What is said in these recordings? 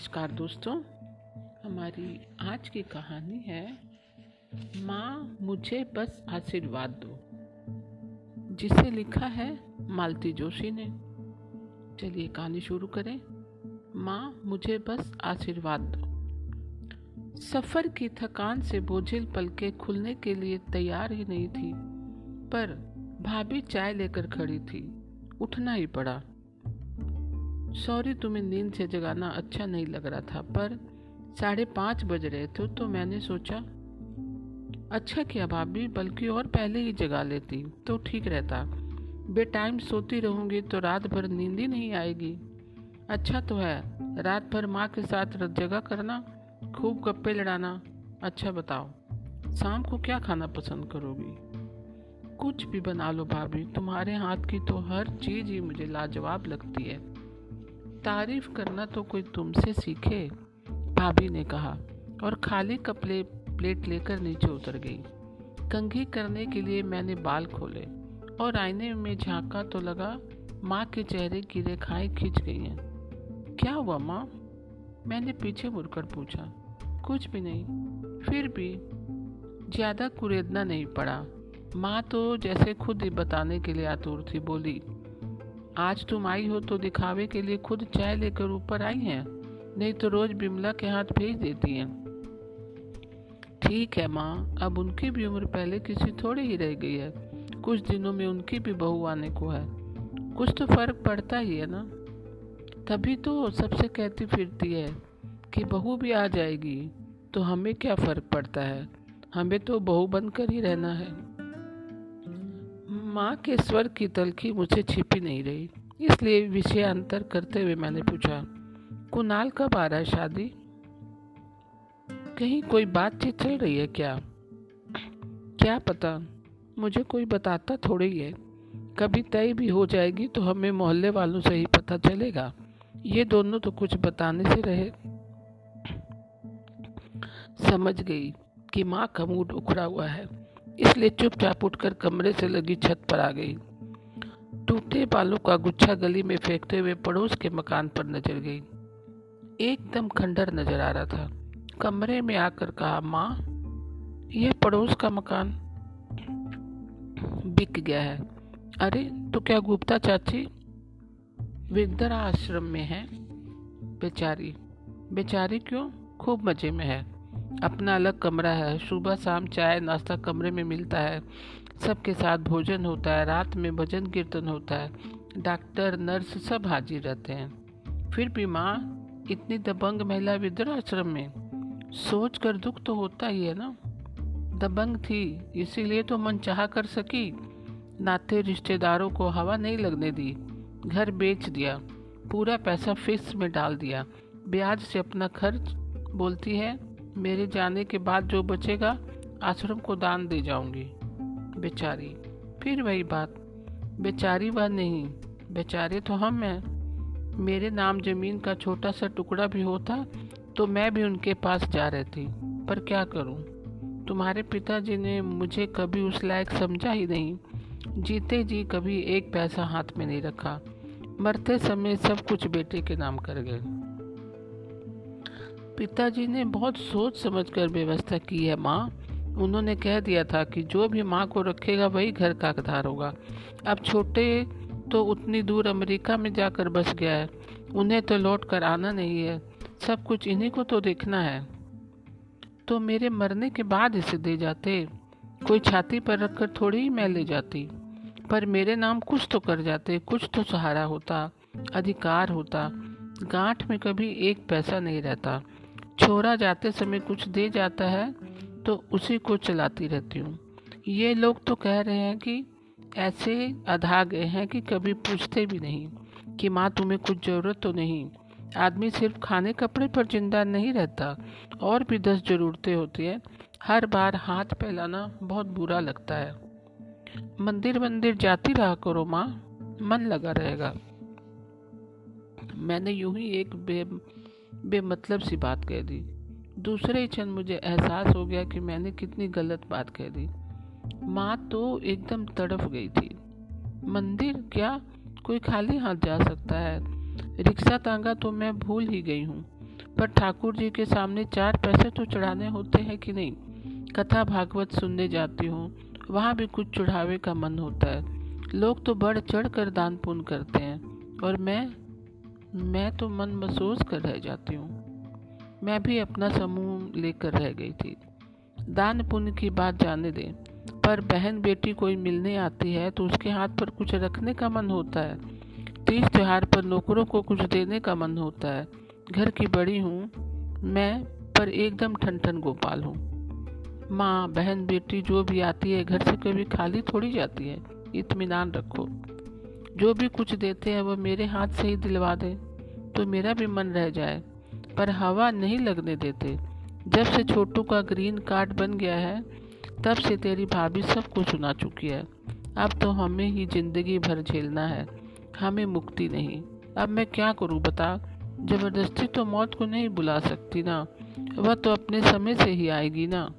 नमस्कार दोस्तों, हमारी आज की कहानी है, माँ मुझे बस आशीर्वाद दो, जिसे लिखा है मालती जोशी ने। चलिए कहानी शुरू करें। माँ मुझे बस आशीर्वाद दो। सफ़र की थकान से बोझिल पलके खुलने के लिए तैयार ही नहीं थी, पर भाभी चाय लेकर खड़ी थी, उठना ही पड़ा। सॉरी, तुम्हें नींद से जगाना अच्छा नहीं लग रहा था, पर साढ़े पाँच बज रहे थे तो मैंने सोचा अच्छा किया भाभी, बल्कि और पहले ही जगा लेती तो ठीक रहता। बे टाइम सोती रहूँगी तो रात भर नींद ही नहीं आएगी। अच्छा तो है, रात भर माँ के साथ जगह करना, खूब गप्पे लड़ाना अच्छा बताओ। शाम को क्या खाना पसंद करोगी? कुछ भी बना लो भाभी, तुम्हारे हाथ की तो हर चीज़ ही मुझे लाजवाब लगती है। तारीफ़ करना तो कोई तुमसे सीखे, भाभी ने कहा, और खाली कपड़े प्लेट लेकर नीचे उतर गई। कंघी करने के लिए मैंने बाल खोले, और आईने में झांका तो लगा, माँ के चेहरे की रेखाएँ खींच गई हैं। क्या हुआ माँ? मैंने पीछे मुड़कर पूछा। कुछ भी नहीं, फिर भी ज़्यादा कुरेदना नहीं पड़ा। माँ तो जैसे खुद ही बताने के लिए आतुर थी, बोली आज तुम आई हो तो दिखावे के लिए खुद चाय लेकर ऊपर आई हैं, नहीं तो रोज बिमला के हाथ भेज देती हैं। ठीक है माँ, अब उनकी भी उम्र पहले किसी थोड़ी ही रह गई है। कुछ दिनों में उनकी भी बहू आने को है। कुछ तो फ़र्क पड़ता ही है ना। तभी तो सबसे कहती फिरती है कि बहू भी आ जाएगी तो हमें क्या फ़र्क पड़ता है? हमें तो बहू बनकर ही रहना है। माँ के स्वर की तलखी मुझे छिपी नहीं रही। इसलिए विषय अंतर करते हुए मैंने पूछा, कुणाल कब आ रहा है शादी? कहीं कोई बातचीत चल रही है क्या? क्या पता, मुझे कोई बताता थोड़ी ही है। कभी तय भी हो जाएगी तो हमें मोहल्ले वालों से ही पता चलेगा। ये दोनों तो कुछ बताने से रहे। समझ गई कि माँ का मूड उखड़ा हुआ है। इसलिए चुपचाप उठकर कमरे से लगी छत पर आ गई। टूटे बालों का गुच्छा गली में फेंकते हुए पड़ोस के मकान पर नज़र गई। एकदम खंडर नज़र आ रहा था। कमरे में आकर कहा, माँ यह पड़ोस का मकान बिक गया है। अरे तो क्या गुप्ता चाची विद्रा आश्रम में है? बेचारी बेचारी क्यों? खूब मज़े में है। अपना अलग कमरा है। सुबह, शाम चाय, नाश्ता कमरे में मिलता है। सबके साथ भोजन होता है। रात में भजन कीर्तन होता है। डॉक्टर, नर्स सब हाजिर रहते हैं। फिर भी माँ, इतनी दबंग महिला वृद्धाश्रम में? सोच कर दुख तो होता ही है ना। दबंग थी, इसीलिए तो मन चाह कर सकी। नाते रिश्तेदारों को हवा नहीं लगने दी। घर बेच दिया। पूरा पैसा फिक्स में डाल दिया। ब्याज से अपना खर्च बोलती है मेरे जाने के बाद जो बचेगा, आश्रम को दान दे जाऊँगी। बेचारी, फिर वही बात। बेचारी वह नहीं, बेचारे तो हम हैं। मेरे नाम ज़मीन का छोटा सा टुकड़ा भी होता तो मैं भी उनके पास जा रहती। पर क्या करूँ? तुम्हारे पिताजी ने मुझे कभी उस लायक समझा ही नहीं। जीते जी कभी एक पैसा हाथ में नहीं रखा। मरते समय सब कुछ बेटे के नाम कर गए। पिताजी ने बहुत सोच समझकर व्यवस्था की है माँ। उन्होंने कह दिया था कि जो भी माँ को रखेगा वही घर का आधार होगा। अब छोटे तो उतनी दूर अमेरिका में जाकर बस गया है। उन्हें तो लौट कर आना नहीं है। सब कुछ इन्हीं को तो देखना है। तो मेरे मरने के बाद इसे दे जाते। कोई छाती पर रखकर थोड़ी ही मैं ले जाती। पर मेरे नाम कुछ तो कर जाते, कुछ तो सहारा होता, अधिकार होता। गांठ में कभी एक पैसा नहीं रहता। छोरा जाते समय कुछ दे जाता है तो उसी को चलाती रहती हूँ। ये लोग तो कह रहे हैं कि ऐसे अधा गए हैं कि कभी पूछते भी नहीं कि माँ तुम्हें कुछ ज़रूरत तो नहीं। आदमी सिर्फ़ खाने कपड़े पर ज़िंदा नहीं रहता और भी दस ज़रूरतें होती हैं। हर बार हाथ फैलाना बहुत बुरा लगता है। मंदिर मंदिर जाती रहा करो माँ, मन लगा रहेगा। मैंने यूँ ही एक बे बेमतलब सी बात कह दी। दूसरे ही क्षण मुझे एहसास हो गया कि मैंने कितनी गलत बात कह दी। माँ तो एकदम तड़फ गई थी। मंदिर? क्या? कोई खाली हाथ जा सकता है? रिक्शा तांगा तो मैं भूल ही गई हूँ। पर ठाकुर जी के सामने चार पैसे तो चढ़ाने होते हैं कि नहीं? कथा भागवत सुनने जाती हूँ। वहाँ भी कुछ चढ़ावे का मन होता है। लोग तो बढ़ चढ़ कर दान पुण्य करते हैं। और मैं? मैं तो मन महसूस कर रह जाती हूँ। मैं भी अपना समूह लेकर रह गई थी। दान पुण्य की बात जाने दें, पर बहन बेटी कोई मिलने आती है तो उसके हाथ पर कुछ रखने का मन होता है। तीज त्यौहार पर नौकरों को कुछ देने का मन होता है। घर की बड़ी हूँ मैं, पर एकदम ठन ठन गोपाल हूँ। माँ, बहन, बेटी जो भी आती है, घर से कभी खाली थोड़ी जाती है। इतमान रखो। जो भी कुछ देते हैं वह मेरे हाथ से ही दिलवा दे तो मेरा भी मन रह जाए। पर हवा नहीं लगने देते। जब से छोटू का ग्रीन कार्ड बन गया है, तब से तेरी भाभी सबको सुना चुकी है। अब तो हमें ही ज़िंदगी भर झेलना है, हमें मुक्ति नहीं। अब मैं क्या करूँ बता? ज़बरदस्ती तो मौत को नहीं बुला सकती ना, वह तो अपने समय से ही आएगी ना।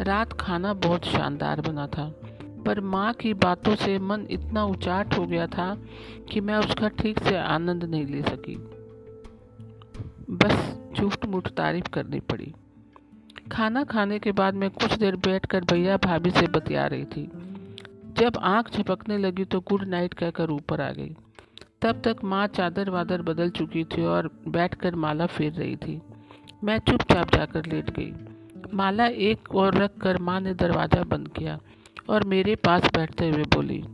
रात खाना बहुत शानदार बना था। पर माँ की बातों से मन इतना उचाट हो गया था कि मैं उसका ठीक से आनंद नहीं ले सकी। बस झूठ मूठ तारीफ़ करनी पड़ी। खाना खाने के बाद मैं कुछ देर बैठकर भैया भाभी से बतिया रही थी। जब आँख झपकने लगी तो गुड नाइट कहकर ऊपर आ गई। तब तक माँ चादर वादर बदल चुकी थी और बैठकर माला फेर रही थी। मैं चुपचाप जाकर लेट गई। माला एक और रख कर माँ ने दरवाज़ा बंद किया। और मेरे पास बैठते हुए बोली,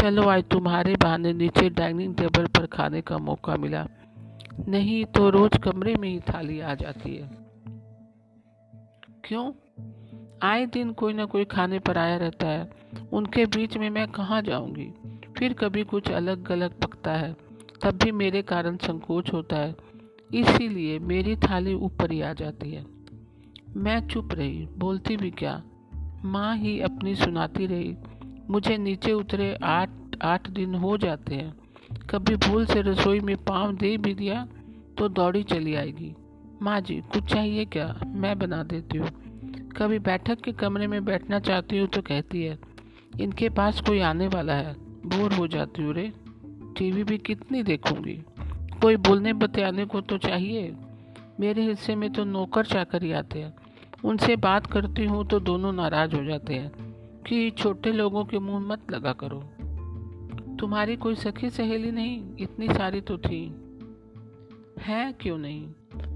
चलो, आज तुम्हारे बहाने नीचे डाइनिंग टेबल पर खाने का मौका मिला। नहीं तो रोज कमरे में ही थाली आ जाती है। क्यों? आए दिन कोई ना कोई खाने पर आया रहता है। उनके बीच में मैं कहाँ जाऊँगी? फिर कभी कुछ अलग अलग पकता है। तब भी मेरे कारण संकोच होता है। इसीलिए मेरी थाली ऊपर ही आ जाती है। मैं चुप रही, बोलती भी क्या? माँ ही अपनी सुनाती रही। मुझे नीचे उतरे आठ आठ दिन हो जाते हैं। कभी भूल से रसोई में पाँव दे भी दिया तो दौड़ी चली आएगी। माँ जी, कुछ चाहिए क्या? मैं बना देती हूँ। कभी बैठक के कमरे में बैठना चाहती हूँ तो कहती है, इनके पास कोई आने वाला है। बोर हो जाती हूँ रे। टीवी भी कितनी देखूँगी। कोई बोलने बतियाने को तो चाहिए? मेरे हिस्से में तो नौकर चाकर ही आते हैं। उनसे बात करती हूँ तो दोनों नाराज़ हो जाते हैं कि छोटे लोगों के मुँह मत लगा करो। तुम्हारी कोई सखी सहेली नहीं, इतनी सारी तो थी। है क्यों नहीं?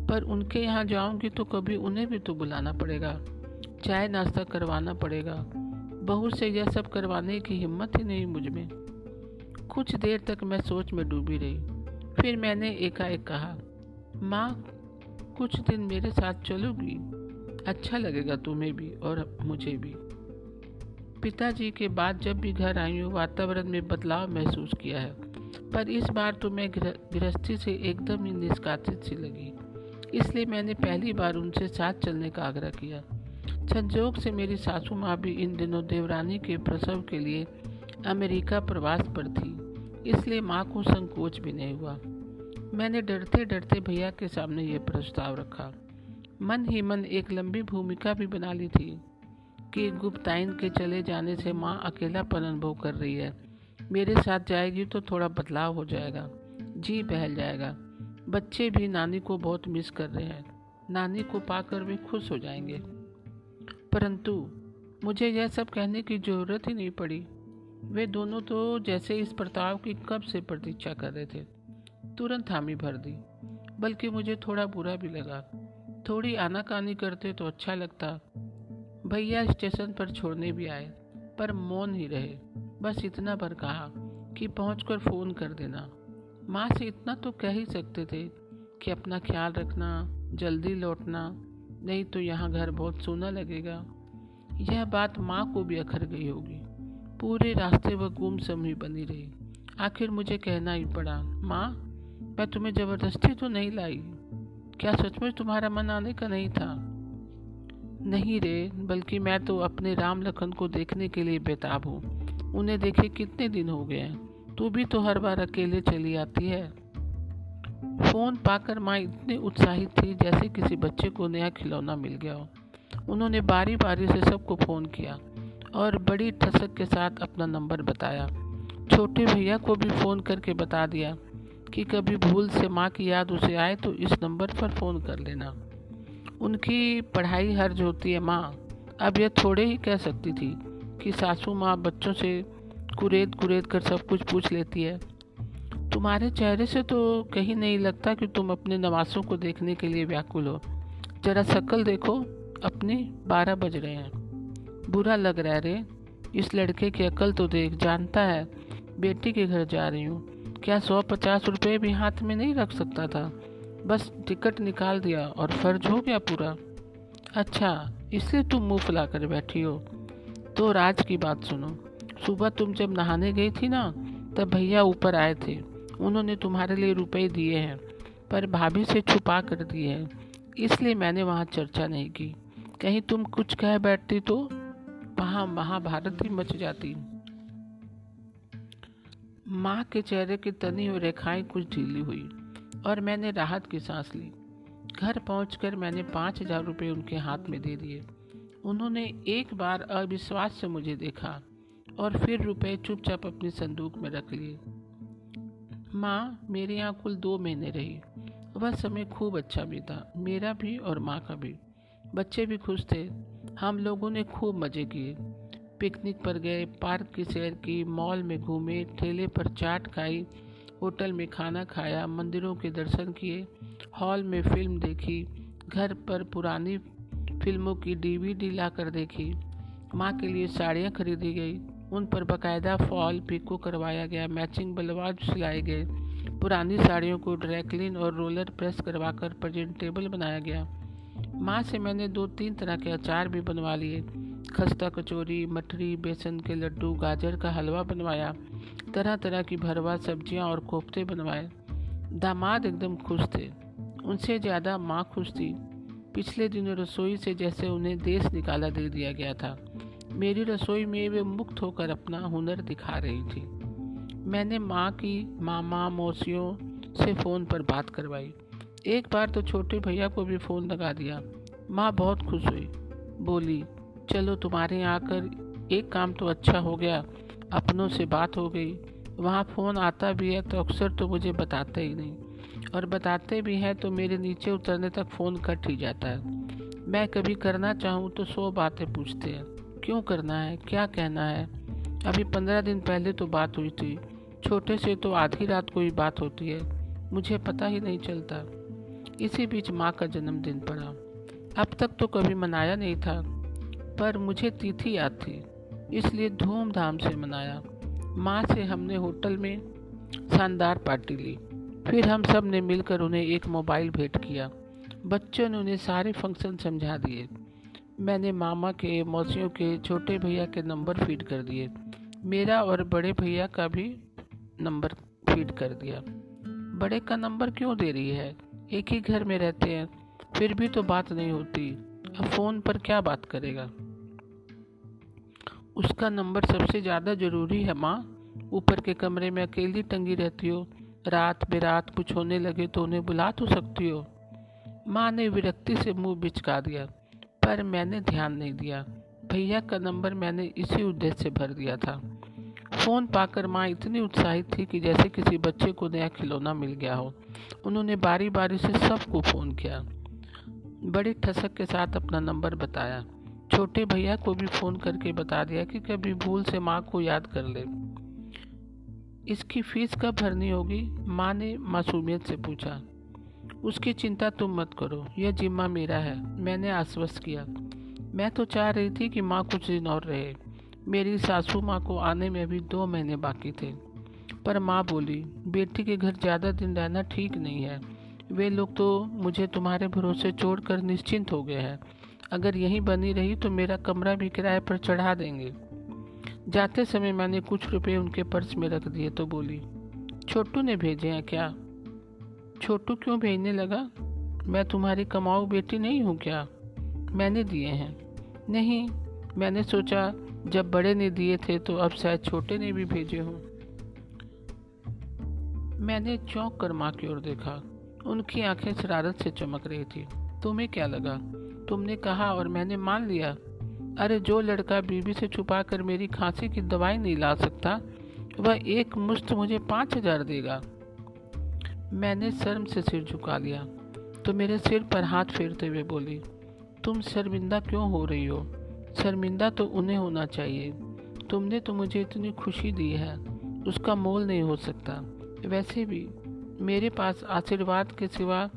पर उनके यहाँ जाऊँगी तो कभी उन्हें भी तो बुलाना पड़ेगा, चाय नाश्ता करवाना पड़ेगा। बहू से यह सब करवाने की हिम्मत ही नहीं मुझमें। कुछ देर तक मैं सोच में डूबी रही। फिर मैंने एकाएक कहा, माँ, कुछ दिन मेरे साथ चलोगी? अच्छा लगेगा तुम्हें भी और मुझे भी। पिताजी के बाद जब भी घर आई हूँ, वातावरण में बदलाव महसूस किया है। पर इस बार तो मैं गृहस्थी से एकदम ही निष्कासित सी लगी। इसलिए मैंने पहली बार उनसे साथ चलने का आग्रह किया। संजोग से मेरी सासू माँ भी इन दिनों देवरानी के प्रसव के लिए अमेरिका प्रवास पर थी। इसलिए माँ को संकोच भी नहीं हुआ। मैंने डरते डरते भैया के सामने ये प्रस्ताव रखा। मन ही मन एक लंबी भूमिका भी बना ली थी कि गुप्ताइन के चले जाने से माँ अकेलापन अनुभव कर रही है। मेरे साथ जाएगी तो थोड़ा बदलाव हो जाएगा, जी बहल जाएगा। बच्चे भी नानी को बहुत मिस कर रहे हैं। नानी को पाकर वे खुश हो जाएँगे। परंतु मुझे यह सब कहने की ज़रूरत ही नहीं पड़ी। वे दोनों तो जैसे इस प्रताव की कब से प्रतीक्षा कर रहे थे। तुरंत हामी भर दी, बल्कि मुझे थोड़ा बुरा भी लगा। थोड़ी आनाकानी करते तो अच्छा लगता। भैया स्टेशन पर छोड़ने भी आए, पर मौन ही रहे। बस इतना पर कहा कि पहुंचकर फ़ोन कर देना। माँ से इतना तो कह ही सकते थे कि अपना ख्याल रखना, जल्दी लौटना, नहीं तो यहाँ घर बहुत सोना लगेगा। यह बात माँ को भी अखर गई होगी। पूरे रास्ते वह गुम समी बनी रही। आखिर मुझे कहना ही पड़ा, माँ, मैं तुम्हें ज़बरदस्ती तो नहीं लाई। क्या सचमुच तुम्हारा मन आने का नहीं था? नहीं रे, बल्कि मैं तो अपने राम लखन को देखने के लिए बेताब हूँ। उन्हें देखे कितने दिन हो गए तू भी तो हर बार अकेले चली आती है। फ़ोन पाकर माँ इतनी उत्साहित थी जैसे किसी बच्चे को नया खिलौना मिल गया हो। उन्होंने बारी बारी से सबको फ़ोन किया और बड़ी ठसक के साथ अपना नंबर बताया। छोटे भैया को भी फ़ोन करके बता दिया। कि कभी भूल से माँ की याद उसे आए तो इस नंबर पर फ़ोन कर लेना। उनकी पढ़ाई हर्ज होती है माँ। अब यह थोड़े ही कह सकती थी कि सासू माँ बच्चों से कुरेद कुरेद कर सब कुछ पूछ लेती है। तुम्हारे चेहरे से तो कहीं नहीं लगता कि तुम अपने नवासों को देखने के लिए व्याकुल हो। जरा शक्ल देखो, अपनी बारह बज रहे हैं। बुरा लग रहा है रे, इस लड़के की अकल तो देख, जानता है, बेटी के घर जा रही हूँ। क्या सौ पचास रुपये भी हाथ में नहीं रख सकता था? बस टिकट निकाल दिया और फ़र्ज़ हो गया पूरा। अच्छा इसलिए तुम मुँह फुला कर बैठी हो। तो राज की बात सुनो। सुबह तुम जब नहाने गई थी ना, तब भैया ऊपर आए थे। उन्होंने तुम्हारे लिए रुपए दिए हैं, पर भाभी से छुपा कर दिए हैं। इसलिए मैंने वहाँ चर्चा नहीं की। कहीं तुम कुछ कह बैठती तो? वहाँ महाभारत ही मच जाती। माँ के चेहरे की तनी हुई रेखाएँ कुछ ढीली हुई और मैंने राहत की सांस ली। घर पहुंचकर मैंने पाँच हज़ार रुपये उनके हाथ में दे दिए। उन्होंने एक बार अविश्वास से मुझे देखा और फिर रुपए चुपचाप अपनी संदूक में रख लिए। माँ, मेरे यहाँ कुल दो महीने रही। वह समय खूब अच्छा बीता, मेरा भी और माँ का भी। बच्चे भी खुश थे। हम लोगों ने खूब मज़े किए। पिकनिक पर गए। पार्क की सैर की मॉल में घूमे। ठेले पर चाट खाई। होटल में खाना खाया। मंदिरों के दर्शन किए। हॉल में फ़िल्म देखी। घर पर पुरानी फ़िल्मों की डीवीडी लाकर देखी। माँ के लिए साड़ियाँ खरीदी गई। उन पर बाकायदा फॉल पिको करवाया गया। मैचिंग बलवाज सिलाए गए। पुरानी साड़ियों को ड्रैकलिन और रोलर प्रेस करवाकर प्रेजेंटेबल बनाया गया। माँ से मैंने दो तीन तरह के अचार भी बनवा लिए। खस्ता, कचौरी, मठरी, बेसन के लड्डू, गाजर का हलवा बनवाया। तरह तरह की भरवा, सब्ज़ियाँ और कोफ्ते बनवाए। दामाद एकदम खुश थे। उनसे ज़्यादा माँ खुश थी। पिछले दिनों रसोई से जैसे उन्हें देश निकाला दे दिया गया था। मेरी रसोई में वे मुक्त होकर अपना हुनर दिखा रही थी। मैंने माँ की, मामा, मौसियों से फ़ोन पर बात करवाई। एक बार तो छोटे भैया को भी फ़ोन लगा दिया। माँ बहुत खुश हुई। बोली चलो तुम्हारे यहाँ आकर एक काम तो अच्छा हो गया। अपनों से बात हो गई। वहाँ फ़ोन आता भी है तो अक्सर तो मुझे बताते ही नहीं। और बताते भी हैं तो मेरे नीचे उतरने तक फ़ोन कट ही जाता है। मैं कभी करना चाहूँ तो सौ बातें पूछते हैं। क्यों करना है? क्या कहना है? अभी पंद्रह दिन पहले तो बात हुई थी। छोटे से तो आधी रात को ही बात होती है। मुझे पता ही नहीं चलता। इसी बीच माँ का जन्मदिन पड़ा। अब तक तो कभी मनाया नहीं था। पर मुझे तिथि याद थी, इसलिए धूमधाम से मनाया। माँ से हमने होटल में शानदार पार्टी ली। फिर हम सबने मिलकर उन्हें एक मोबाइल भेंट किया। बच्चों ने उन्हें सारे फ़ंक्शन समझा दिए। मैंने मामा के, मौसियों के, छोटे भैया के नंबर फ़ीड कर दिए। मेरा और बड़े भैया का भी नंबर फ़ीड कर दिया। बड़े का नंबर क्यों दे रही है? एक ही घर में रहते हैं, फिर भी तो बात नहीं होती। अब फ़ोन पर क्या बात करेगा? उसका नंबर सबसे ज़्यादा ज़रूरी है, माँ। ऊपर के कमरे में अकेली टंगी रहती हो। रात बेरात कुछ होने लगे तो उन्हें बुला तो सकती हो। माँ ने विरक्ति से मुँह बिचका दिया, पर मैंने ध्यान नहीं दिया। भैया का नंबर मैंने इसी उद्देश्य से भर दिया था। फ़ोन पाकर माँ इतनी उत्साहित थी कि जैसे किसी बच्चे को नया खिलौना मिल गया हो। उन्होंने बारी बारी से सबको फ़ोन किया। बड़ी ठसक के साथ अपना नंबर बताया। छोटे भैया को भी फ़ोन करके बता दिया कि कभी भूल से माँ को याद कर ले। इसकी फ़ीस कब भरनी होगी? माँ ने मासूमियत से पूछा। उसकी चिंता तुम मत करो, यह जिम्मा मेरा है, मैंने आश्वस्त किया। मैं तो चाह रही थी कि माँ कुछ दिन और रहे। मेरी सासू माँ को आने में अभी दो महीने बाकी थे। पर माँ बोली, बेटी के घर ज़्यादा दिन रहना ठीक नहीं है। वे लोग तो मुझे तुम्हारे भरोसे छोड़कर निश्चिंत हो गए हैं। अगर यहीं बनी रही तो मेरा कमरा भी किराए पर चढ़ा देंगे। जाते समय मैंने कुछ रुपए उनके पर्स में रख दिए तो बोली, छोटू ने भेजे हैं क्या? छोटू क्यों भेजने लगा? मैं तुम्हारी कमाऊ बेटी नहीं हूँ क्या? मैंने दिए हैं। नहीं, मैंने सोचा जब बड़े ने दिए थे तो अब शायद छोटे ने भी भेजे हों। मैंने चौंक कर माँ की ओर देखा। उनकी आँखें शरारत से चमक रही थी। तुम्हें क्या लगा? तुमने कहा और मैंने मान लिया। अरे, जो लड़का बीबी से छुपा कर मेरी खांसी की दवाई नहीं ला सकता, वह एक मुश्त मुझे पाँच हज़ार देगा। मैंने शर्म से सिर झुका लिया। तो मेरे सिर पर हाथ फेरते हुए बोली, तुम शर्मिंदा क्यों हो रही हो? शर्मिंदा तो उन्हें होना चाहिए। तुमने तो मुझे इतनी खुशी दी है, उसका मोल नहीं हो सकता। वैसे भी मेरे पास आशीर्वाद के सिवा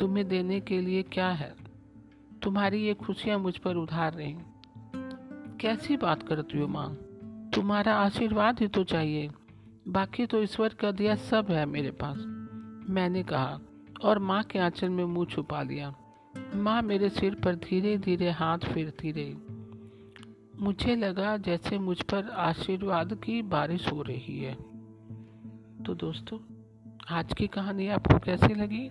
तुम्हें देने के लिए क्या है? तुम्हारी ये खुशियाँ मुझ पर उधार रही। कैसी बात करती हो माँ? तुम्हारा आशीर्वाद ही तो चाहिए। बाकी तो ईश्वर का दिया सब है मेरे पास। मैंने कहा और माँ के आंचल में मुँह छुपा लिया। माँ मेरे सिर पर धीरे धीरे हाथ फेरती रही। मुझे लगा जैसे मुझ पर आशीर्वाद की बारिश हो रही है। तो दोस्तों, आज की कहानी आपको कैसी लगी?